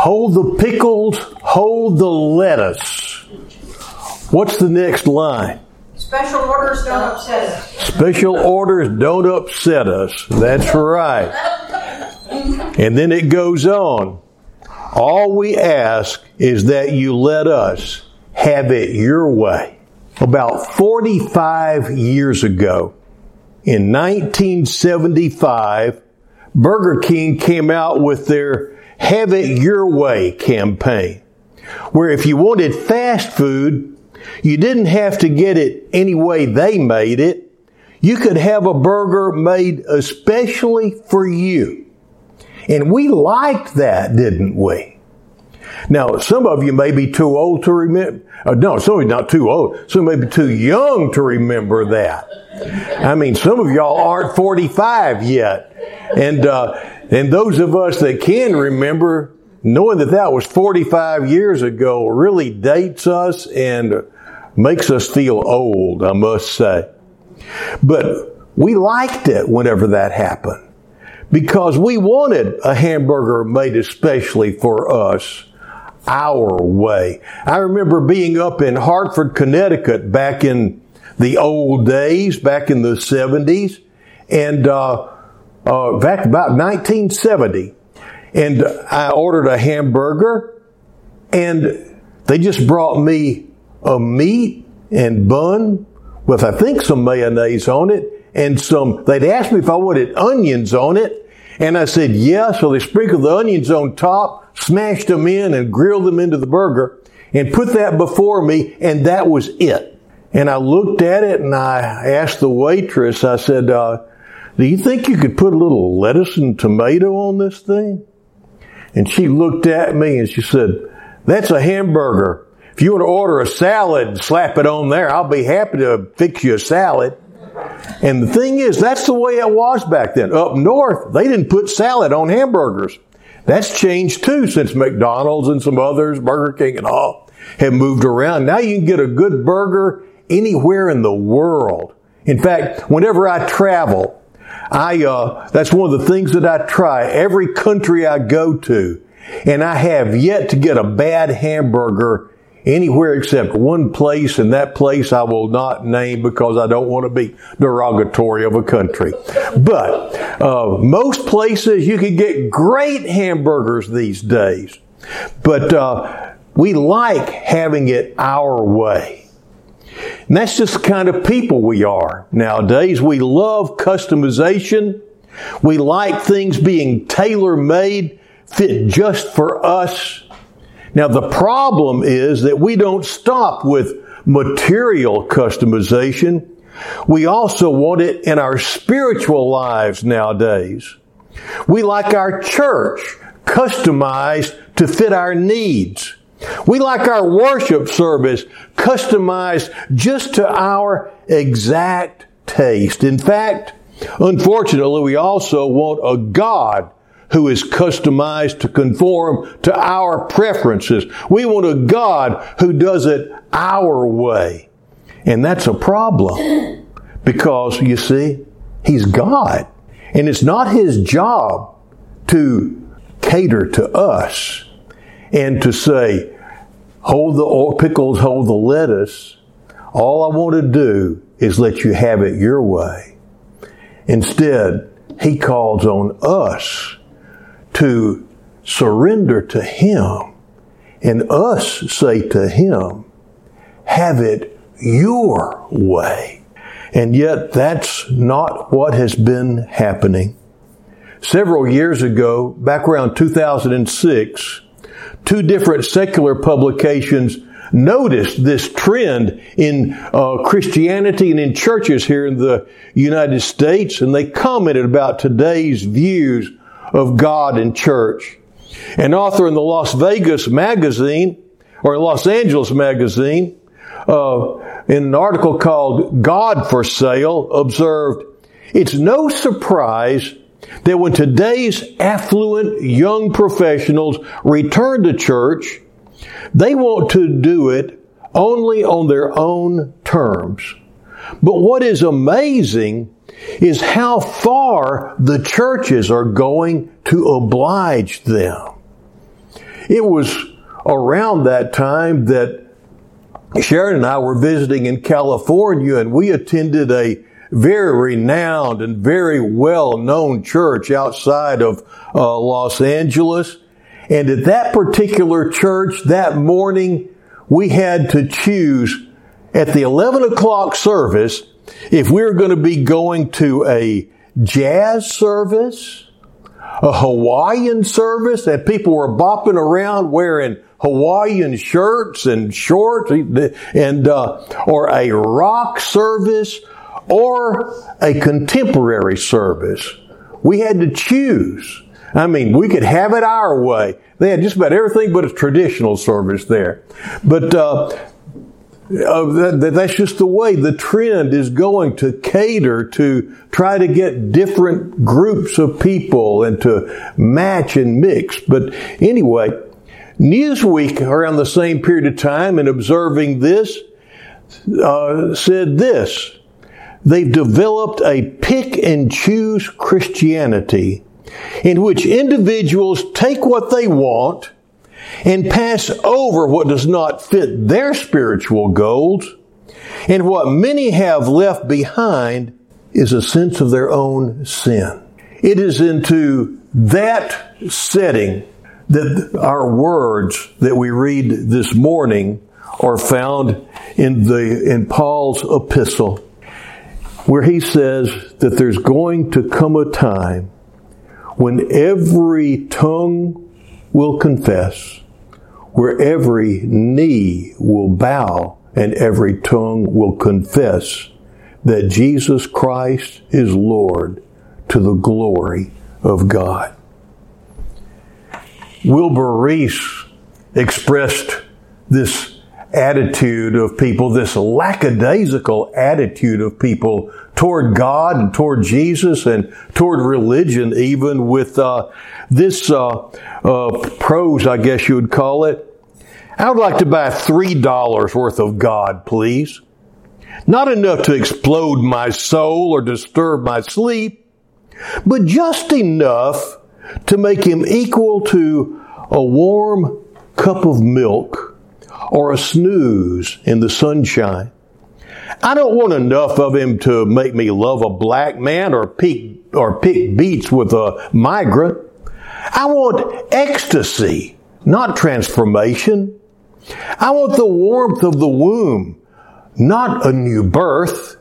hold the pickles, hold the lettuce. What's the next line? Special orders don't upset us. Special orders don't upset us. That's right. And then it goes on. All we ask is that you let us have it your way. About 45 years ago, in 1975, Burger King came out with their Have It Your Way campaign, where if you wanted fast food, you didn't have to get it any way they made it. You could have a burger made especially for you. And we liked that, didn't we? Now, some of you may be too old to remember. Uh, no, some of you not too old. Some may be too young to remember that. I mean, some of y'all aren't 45 yet. And, uh, and those of us that can remember, knowing that that was 45 years ago really dates us and makes us feel old, I must say. But we liked it whenever that happened because we wanted a hamburger made especially for us our way. I remember being up in Hartford, Connecticut back in the old days, back in the 70s, and uh, uh, back about 1970. And I ordered a hamburger, and they just brought me a meat and bun with, I think, some mayonnaise on it, and some, they'd asked me if I wanted onions on it, and I said, yeah, so they sprinkled the onions on top, smashed them in, and grilled them into the burger, and put that before me, and that was it. And I looked at it and I asked the waitress, I said, uh, do you think you could put a little lettuce and tomato on this thing? And she looked at me and she said, that's a hamburger. If you want to order a salad, slap it on there. I'll be happy to fix you a salad. And the thing is, that's the way it was back then. Up north, they didn't put salad on hamburgers. That's changed too since McDonald's and some others, Burger King and all, have moved around. Now you can get a good burger anywhere in the world. In fact, whenever I travel, I uh, that's one of the things that I try every country I go to, and I have yet to get a bad hamburger anywhere except one place, and that place I will not name because I don't want to be derogatory of a country. But uh, most places you can get great hamburgers these days, but uh, we like having it our way. And that's just the kind of people we are nowadays. We love customization. We like things being tailor made, fit just for us. Now the problem is that we don't stop with material customization. We also want it in our spiritual lives nowadays. We like our church customized to fit our needs. We like our worship service customized just to our exact taste. In fact, unfortunately, we also want a God who is customized to conform to our preferences. We want a God who does it our way. And that's a problem because you see, He's God. And it's not His job to cater to us and to say, hold the pickles, hold the lettuce. All I want to do is let you have it your way. Instead, He calls on us to surrender to Him and us say to Him, have it your way. And yet that's not what has been happening. Several years ago, back around 2006, two different secular publications noticed this trend in uh, Christianity and in churches here in the United States, and they commented about today's views of God and church. An author in the Las Vegas magazine, or Los Angeles magazine, uh, in an article called God for Sale, observed, it's no surprise that when today's affluent young professionals return to church, they want to do it only on their own terms. But what is amazing is how far the churches are going to oblige them. it was around that time that Sharon and I were visiting in California and we attended a very renowned and very well known church outside of uh, Los Angeles. And at that particular church that morning, we had to choose at the 11 o'clock service if we were going to be going to a jazz service, a Hawaiian service that people were bopping around wearing Hawaiian shirts and shorts and, uh, or a rock service or a contemporary service. We had to choose. I mean, we could have it our way. They had just about everything but a traditional service there. But, uh, uh, that, that's just the way the trend is going to cater to try to get different groups of people and to match and mix. But anyway, Newsweek around the same period of time and observing this uh, said this. They've developed a pick and choose Christianity in which individuals take what they want and pass over what does not fit their spiritual goals. And what many have left behind is a sense of their own sin. It is into that setting that our words that we read this morning are found in the, in Paul's epistle, where he says that there's going to come a time when every tongue will confess where every knee will bow and every tongue will confess that Jesus Christ is Lord to the glory of God. Wilbur Rees expressed this attitude of people, this lackadaisical attitude of people toward God and toward Jesus and toward religion, even with uh, this uh, uh, prose, I guess you would call it. I would like to buy three dollars worth of God, please. Not enough to explode my soul or disturb my sleep, but just enough to make him equal to a warm cup of milk or a snooze in the sunshine. I don't want enough of him to make me love a black man or pick, or pick beets with a migrant. I want ecstasy, not transformation. I want the warmth of the womb, not a new birth.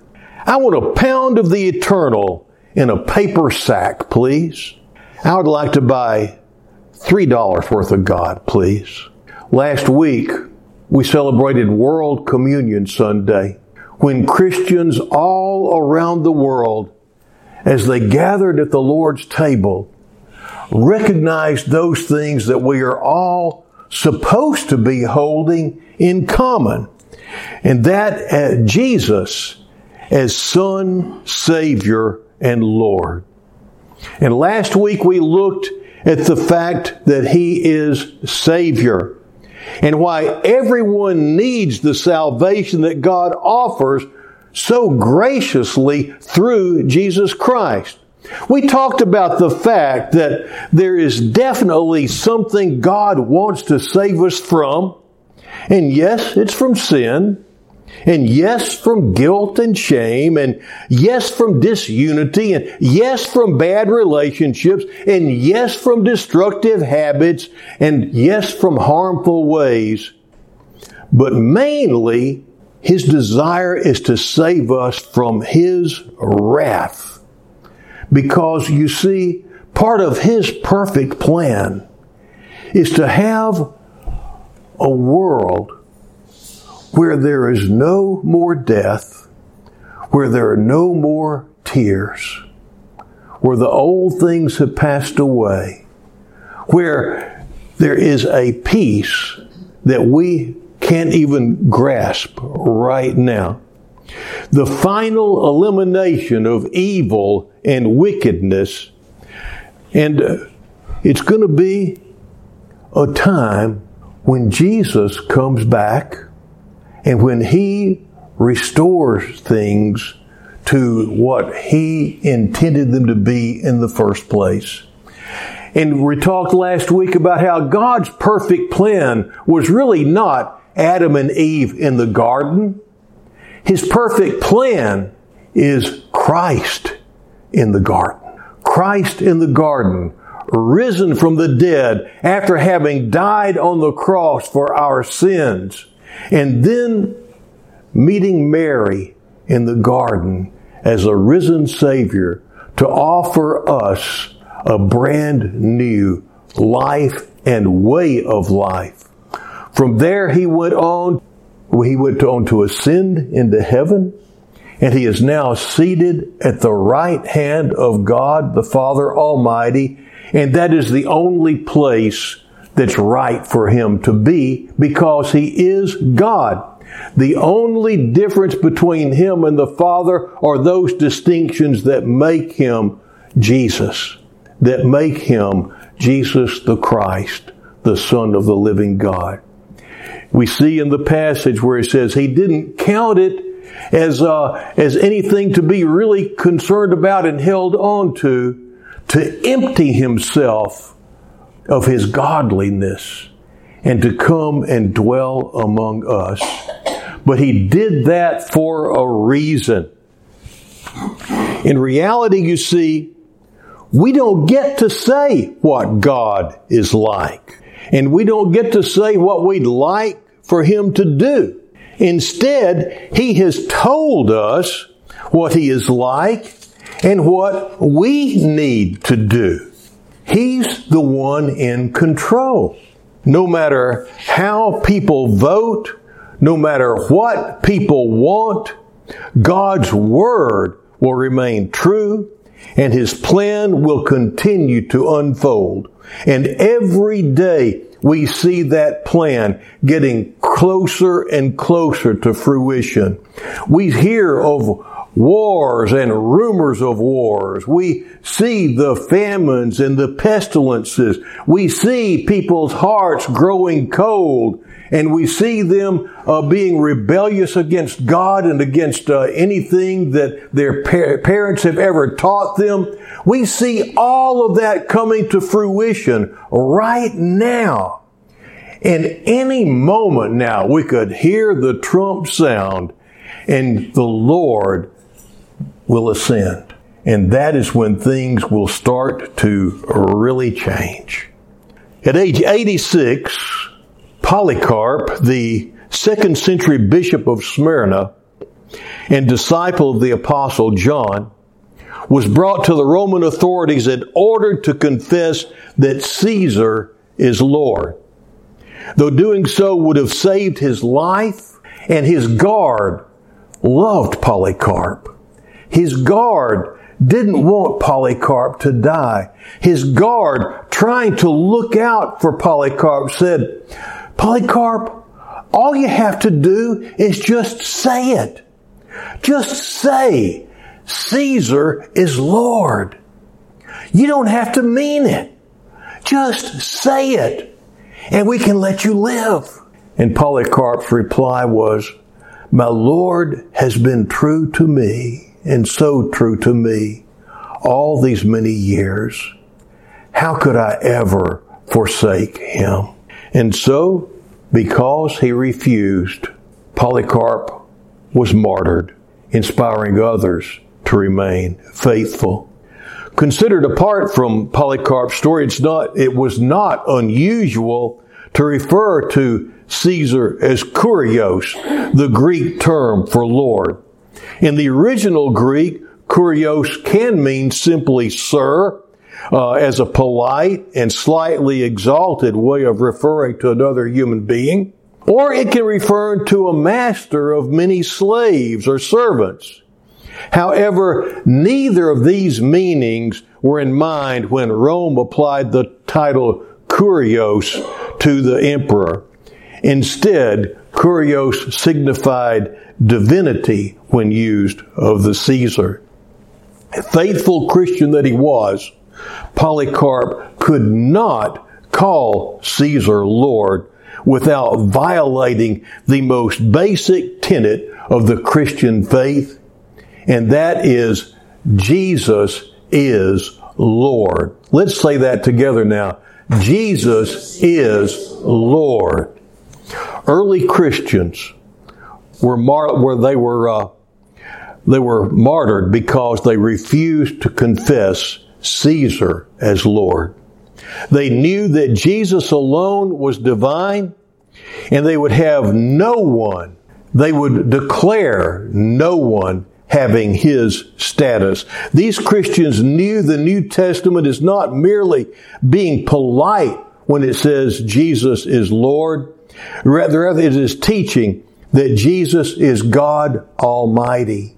I want a pound of the eternal in a paper sack, please. I would like to buy $3 worth of God, please. Last week, we celebrated World Communion Sunday when Christians all around the world, as they gathered at the Lord's table, recognized those things that we are all supposed to be holding in common. And that uh, Jesus as Son, Savior, and Lord. And last week we looked at the fact that He is Savior and why everyone needs the salvation that God offers so graciously through Jesus Christ. We talked about the fact that there is definitely something God wants to save us from. And yes, it's from sin. And yes, from guilt and shame. And yes, from disunity. And yes, from bad relationships. And yes, from destructive habits. And yes, from harmful ways. But mainly, His desire is to save us from His wrath. Because you see, part of His perfect plan is to have a world where there is no more death, where there are no more tears, where the old things have passed away, where there is a peace that we can't even grasp right now. The final elimination of evil and wickedness. And uh, it's going to be a time when Jesus comes back and when He restores things to what He intended them to be in the first place. And we talked last week about how God's perfect plan was really not Adam and Eve in the garden. His perfect plan is Christ in the garden. Christ in the garden, risen from the dead after having died on the cross for our sins, and then meeting Mary in the garden as a risen Savior to offer us a brand new life and way of life. From there, he went on, he went on to ascend into heaven, and he is now seated at the right hand of God, the Father Almighty, and that is the only place that's right for him to be because he is God. The only difference between him and the Father are those distinctions that make him Jesus, that make him Jesus the Christ, the Son of the living God. We see in the passage where it says he didn't count it as, uh, as anything to be really concerned about and held on to, to empty himself of his godliness and to come and dwell among us. But he did that for a reason. In reality, you see, we don't get to say what God is like. And we don't get to say what we'd like for Him to do. Instead, He has told us what He is like and what we need to do. He's the one in control. No matter how people vote, no matter what people want, God's Word will remain true and His plan will continue to unfold. And every day we see that plan getting closer and closer to fruition. We hear of wars and rumors of wars. We see the famines and the pestilences. We see people's hearts growing cold and we see them uh, being rebellious against God and against uh, anything that their par- parents have ever taught them. We see all of that coming to fruition right now. And any moment now, we could hear the trump sound and the Lord will ascend. And that is when things will start to really change. At age 86, Polycarp, the second century bishop of Smyrna and disciple of the apostle John, was brought to the Roman authorities and ordered to confess that Caesar is Lord. Though doing so would have saved his life, and his guard loved Polycarp. His guard didn't want Polycarp to die. His guard, trying to look out for Polycarp, said, Polycarp, all you have to do is just say it. Just say, Caesar is Lord. You don't have to mean it. Just say it, and we can let you live. And Polycarp's reply was, My Lord has been true to me, and so true to me, all these many years. How could I ever forsake him? And so, because he refused, Polycarp was martyred, inspiring others to remain faithful. Considered apart from Polycarp's story, it's not, it was not unusual to refer to Caesar as kurios, the Greek term for Lord. In the original Greek, kurios can mean simply sir, uh, as a polite and slightly exalted way of referring to another human being, or it can refer to a master of many slaves or servants. However, neither of these meanings were in mind when Rome applied the title kurios to the emperor. Instead, kurios signified divinity when used of the Caesar. Faithful Christian that he was, Polycarp could not call Caesar Lord without violating the most basic tenet of the Christian faith, and that is Jesus is Lord. Let's say that together now. Jesus is Lord. Early Christians were mar- where they were uh, they were martyred because they refused to confess Caesar as Lord. They knew that Jesus alone was divine and they would have no one, they would declare no one having his status. These Christians knew the New Testament is not merely being polite when it says Jesus is Lord. Rather, it is teaching that Jesus is God Almighty.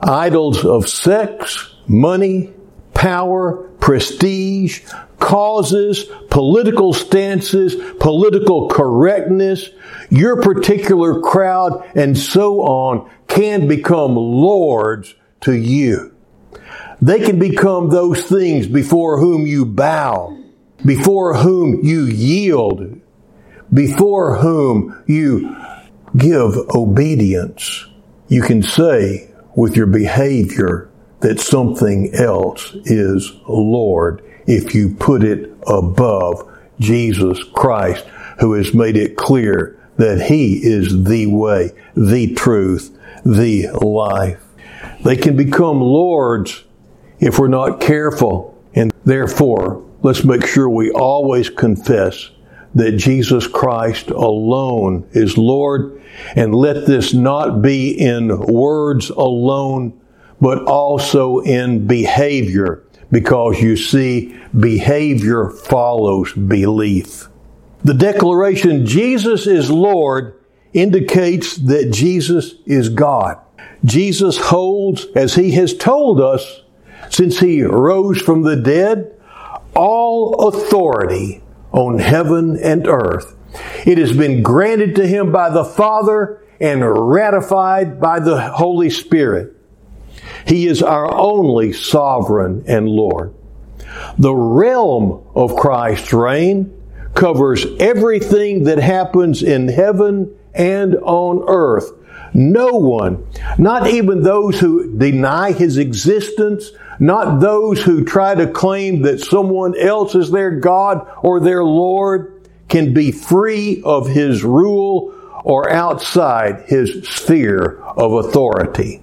Idols of sex, money, power, prestige, causes, political stances, political correctness, your particular crowd, and so on can become lords to you. They can become those things before whom you bow, before whom you yield, before whom you give obedience. You can say with your behavior that something else is Lord if you put it above Jesus Christ, who has made it clear that He is the way, the truth, the life. They can become lords if we're not careful. And therefore, let's make sure we always confess that Jesus Christ alone is Lord. And let this not be in words alone, but also in behavior. Because you see, behavior follows belief. The declaration, Jesus is Lord, indicates that Jesus is God. Jesus holds, as he has told us, since he rose from the dead, all authority on heaven and earth. It has been granted to him by the Father and ratified by the Holy Spirit. He is our only sovereign and Lord. The realm of Christ's reign covers everything that happens in heaven and on earth. No one, not even those who deny his existence, not those who try to claim that someone else is their God or their Lord, can be free of his rule or outside his sphere of authority.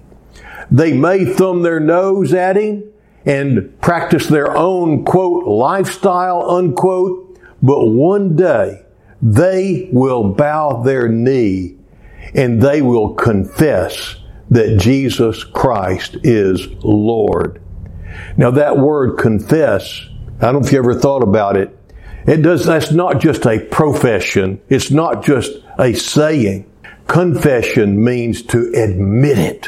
They may thumb their nose at him and practice their own quote lifestyle unquote, but one day they will bow their knee and they will confess that Jesus Christ is Lord. Now that word confess, I don't know if you ever thought about it. It does, that's not just a profession. It's not just a saying. Confession means to admit it.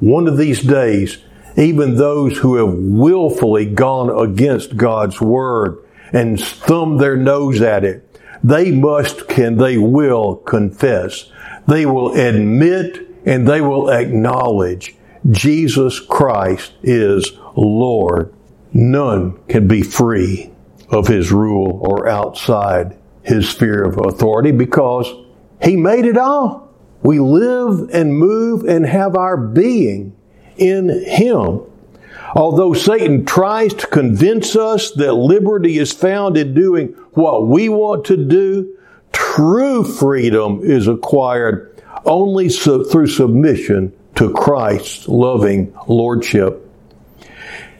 One of these days, even those who have willfully gone against God's word and thumbed their nose at it, they must can they will confess. They will admit and they will acknowledge Jesus Christ is Lord. None can be free of his rule or outside his sphere of authority because he made it all. We live and move and have our being in him. Although Satan tries to convince us that liberty is found in doing what we want to do, true freedom is acquired only through submission to Christ's loving lordship.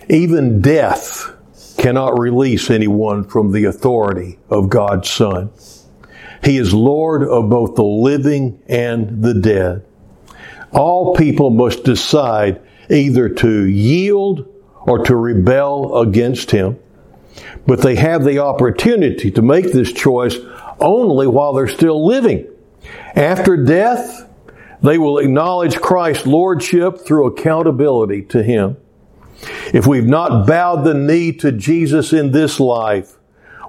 Even death cannot release anyone from the authority of God's Son. He is Lord of both the living and the dead. All people must decide either to yield or to rebel against Him. But they have the opportunity to make this choice only while they're still living. After death, they will acknowledge Christ's lordship through accountability to Him. If we've not bowed the knee to Jesus in this life,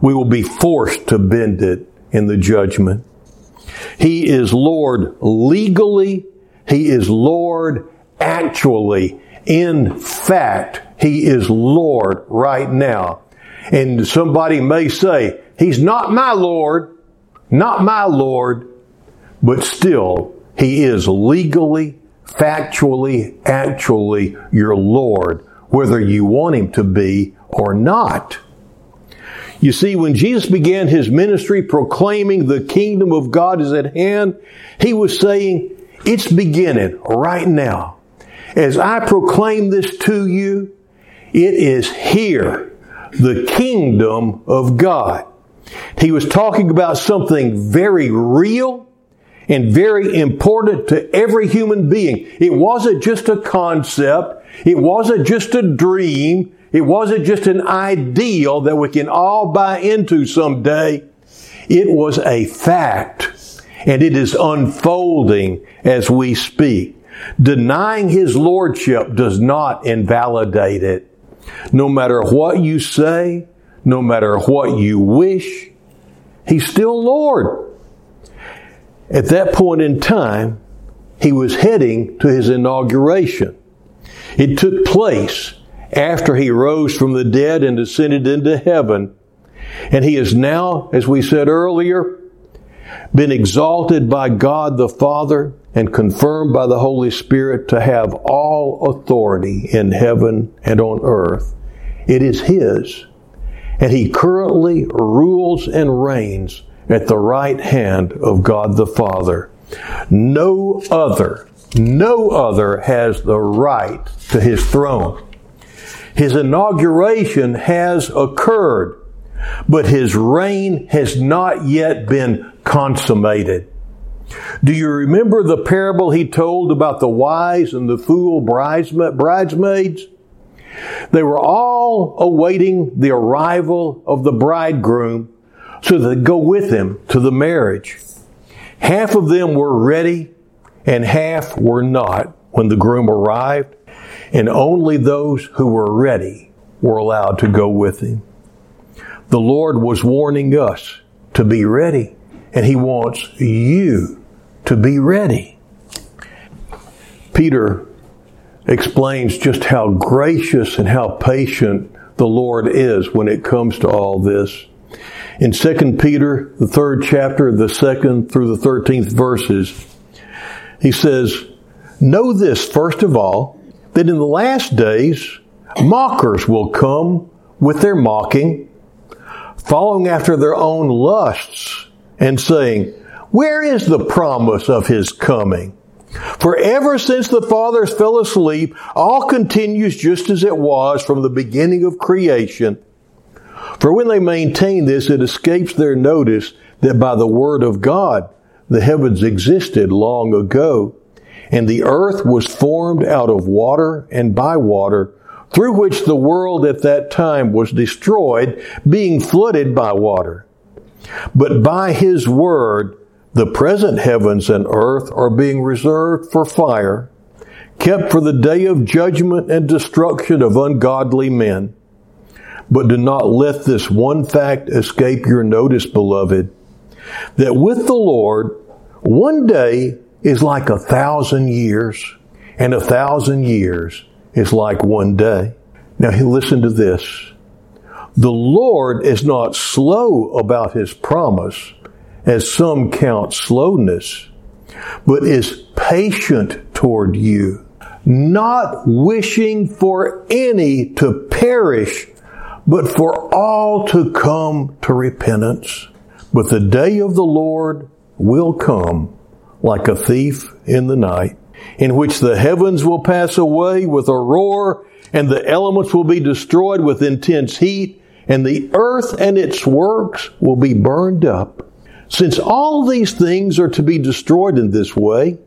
we will be forced to bend it in the judgment. He is Lord legally. He is Lord actually. In fact, He is Lord right now. And somebody may say, He's not my Lord, not my Lord, but still, He is legally, factually, actually your Lord whether you want him to be or not. You see, when Jesus began his ministry proclaiming the kingdom of God is at hand, he was saying, it's beginning right now. As I proclaim this to you, it is here, the kingdom of God. He was talking about something very real and very important to every human being. It wasn't just a concept. It wasn't just a dream. It wasn't just an ideal that we can all buy into someday. It was a fact and it is unfolding as we speak. Denying His Lordship does not invalidate it. No matter what you say, no matter what you wish, He's still Lord. At that point in time, He was heading to His inauguration. It took place after He rose from the dead and ascended into heaven. And He is now, as we said earlier, been exalted by God the Father and confirmed by the Holy Spirit to have all authority in heaven and on earth. It is His. And He currently rules and reigns at the right hand of God the Father. No other, no other has the right to His throne. His inauguration has occurred, but His reign has not yet been consummated. Do you remember the parable he told about the wise and the fool bridesmaids? They were all awaiting the arrival of the bridegroom so they'd go with him to the marriage. Half of them were ready and half were not when the groom arrived, and only those who were ready were allowed to go with him. The Lord was warning us to be ready, and He wants you to be ready. Peter explains just how gracious and how patient the Lord is when it comes to all this. In 2 Peter, the third chapter, the second through the 13th verses, he says, Know this, first of all, that in the last days, mockers will come with their mocking, following after their own lusts, and saying, Where is the promise of his coming? For ever since the fathers fell asleep, all continues just as it was from the beginning of creation. For when they maintain this, it escapes their notice that by the word of God, the heavens existed long ago, and the earth was formed out of water and by water, through which the world at that time was destroyed, being flooded by water. But by his word, the present heavens and earth are being reserved for fire, kept for the day of judgment and destruction of ungodly men. But do not let this one fact escape your notice, beloved, that with the Lord, one day is like a thousand years, and a thousand years is like one day. Now, he listen to this. The Lord is not slow about his promise, as some count slowness, but is patient toward you, not wishing for any to perish, but for all to come to repentance. But the day of the Lord will come like a thief in the night, in which the heavens will pass away with a roar, and the elements will be destroyed with intense heat, and the earth and its works will be burned up. Since all these things are to be destroyed in this way,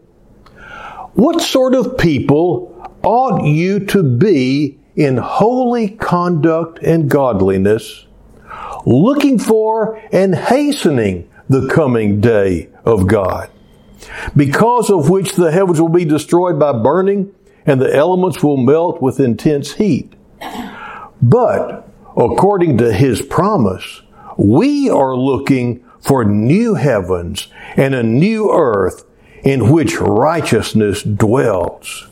what sort of people ought you to be in holy conduct and godliness, looking for and hastening the coming day of God, because of which the heavens will be destroyed by burning and the elements will melt with intense heat. But according to his promise, we are looking for new heavens and a new earth in which righteousness dwells.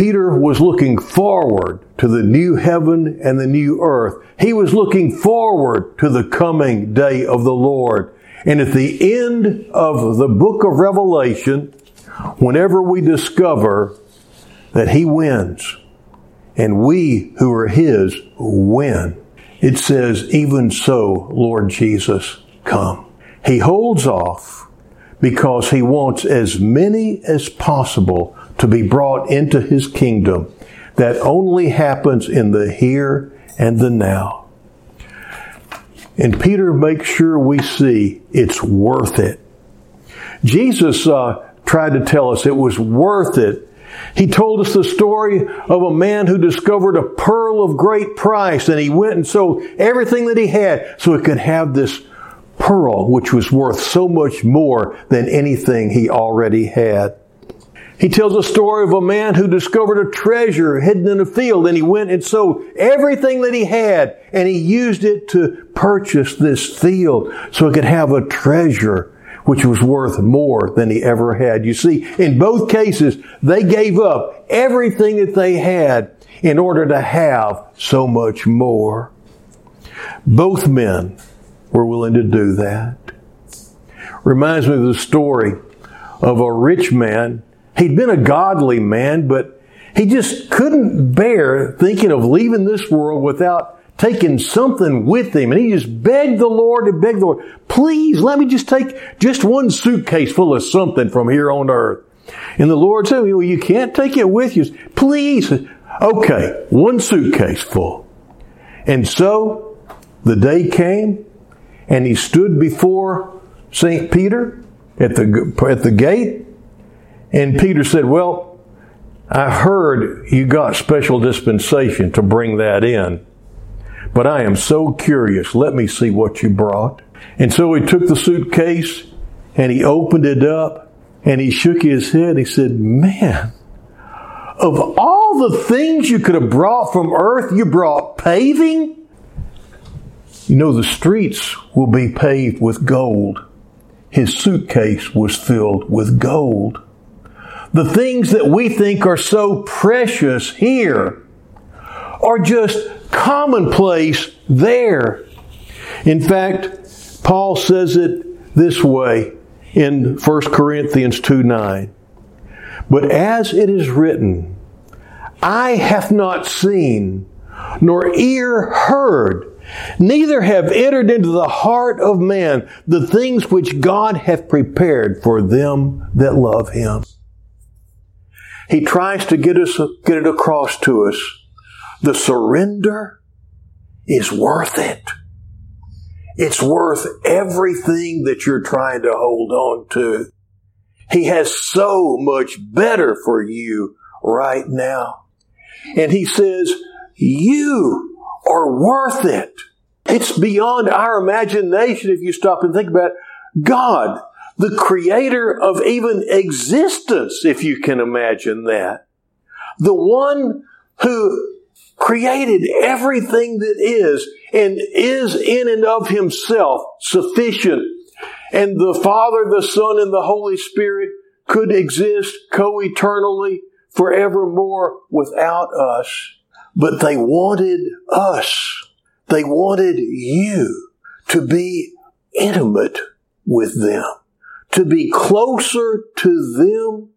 Peter was looking forward to the new heaven and the new earth. He was looking forward to the coming day of the Lord. And at the end of the book of Revelation, whenever we discover that he wins, and we who are His win. It says, even so, Lord Jesus, come. He holds off because He wants as many as possible to be brought into His kingdom. That only happens in the here and the now. And Peter makes sure we see it's worth it. Jesus uh, tried to tell us it was worth it. He told us the story of a man who discovered a pearl of great price and he went and sold everything that he had so he could have this pearl which was worth so much more than anything he already had. He tells a story of a man who discovered a treasure hidden in a field and he went and sold everything that he had and he used it to purchase this field so he could have a treasure which was worth more than he ever had. You see, in both cases, they gave up everything that they had in order to have so much more. Both men were willing to do that. Reminds me of the story of a rich man. He'd been a godly man, but he just couldn't bear thinking of leaving this world without taking something with him. And he just begged the Lord and begged the Lord, please let me just take just one suitcase full of something from here on earth. And the Lord said, well, you can't take it with you. Please. Okay, one suitcase full. And so the day came and he stood before St. Peter at the, at the gate. And Peter said, well, I heard you got special dispensation to bring that in. But I am so curious. Let me see what you brought. And so he took the suitcase and he opened it up and he shook his head. He said, Man, of all the things you could have brought from earth, you brought paving? You know, the streets will be paved with gold. His suitcase was filled with gold. The things that we think are so precious here are just commonplace there. In fact, Paul says it this way in 1 Corinthians 2 9. But as it is written, I have not seen, nor ear heard, neither have entered into the heart of man the things which God hath prepared for them that love him. He tries to get us, get it across to us the surrender is worth it. It's worth everything that you're trying to hold on to. He has so much better for you right now. And he says, you are worth it. It's beyond our imagination if you stop and think about it. God, the creator of even existence, if you can imagine that. The one who created everything that is and is in and of himself sufficient. And the Father, the Son, and the Holy Spirit could exist co-eternally forevermore without us. But they wanted us. They wanted you to be intimate with them, to be closer to them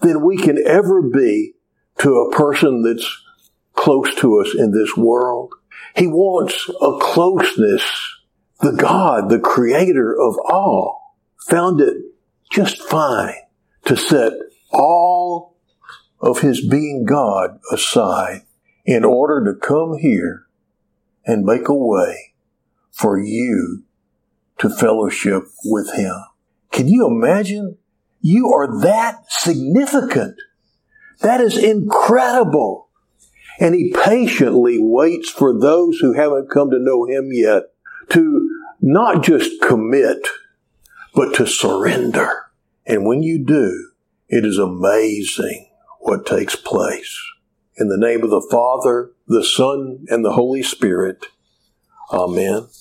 than we can ever be to a person that's close to us in this world. He wants a closeness. The God, the creator of all, found it just fine to set all of his being God aside in order to come here and make a way for you to fellowship with him. Can you imagine? You are that significant. That is incredible. And he patiently waits for those who haven't come to know him yet to not just commit, but to surrender. And when you do, it is amazing what takes place. In the name of the Father, the Son, and the Holy Spirit. Amen.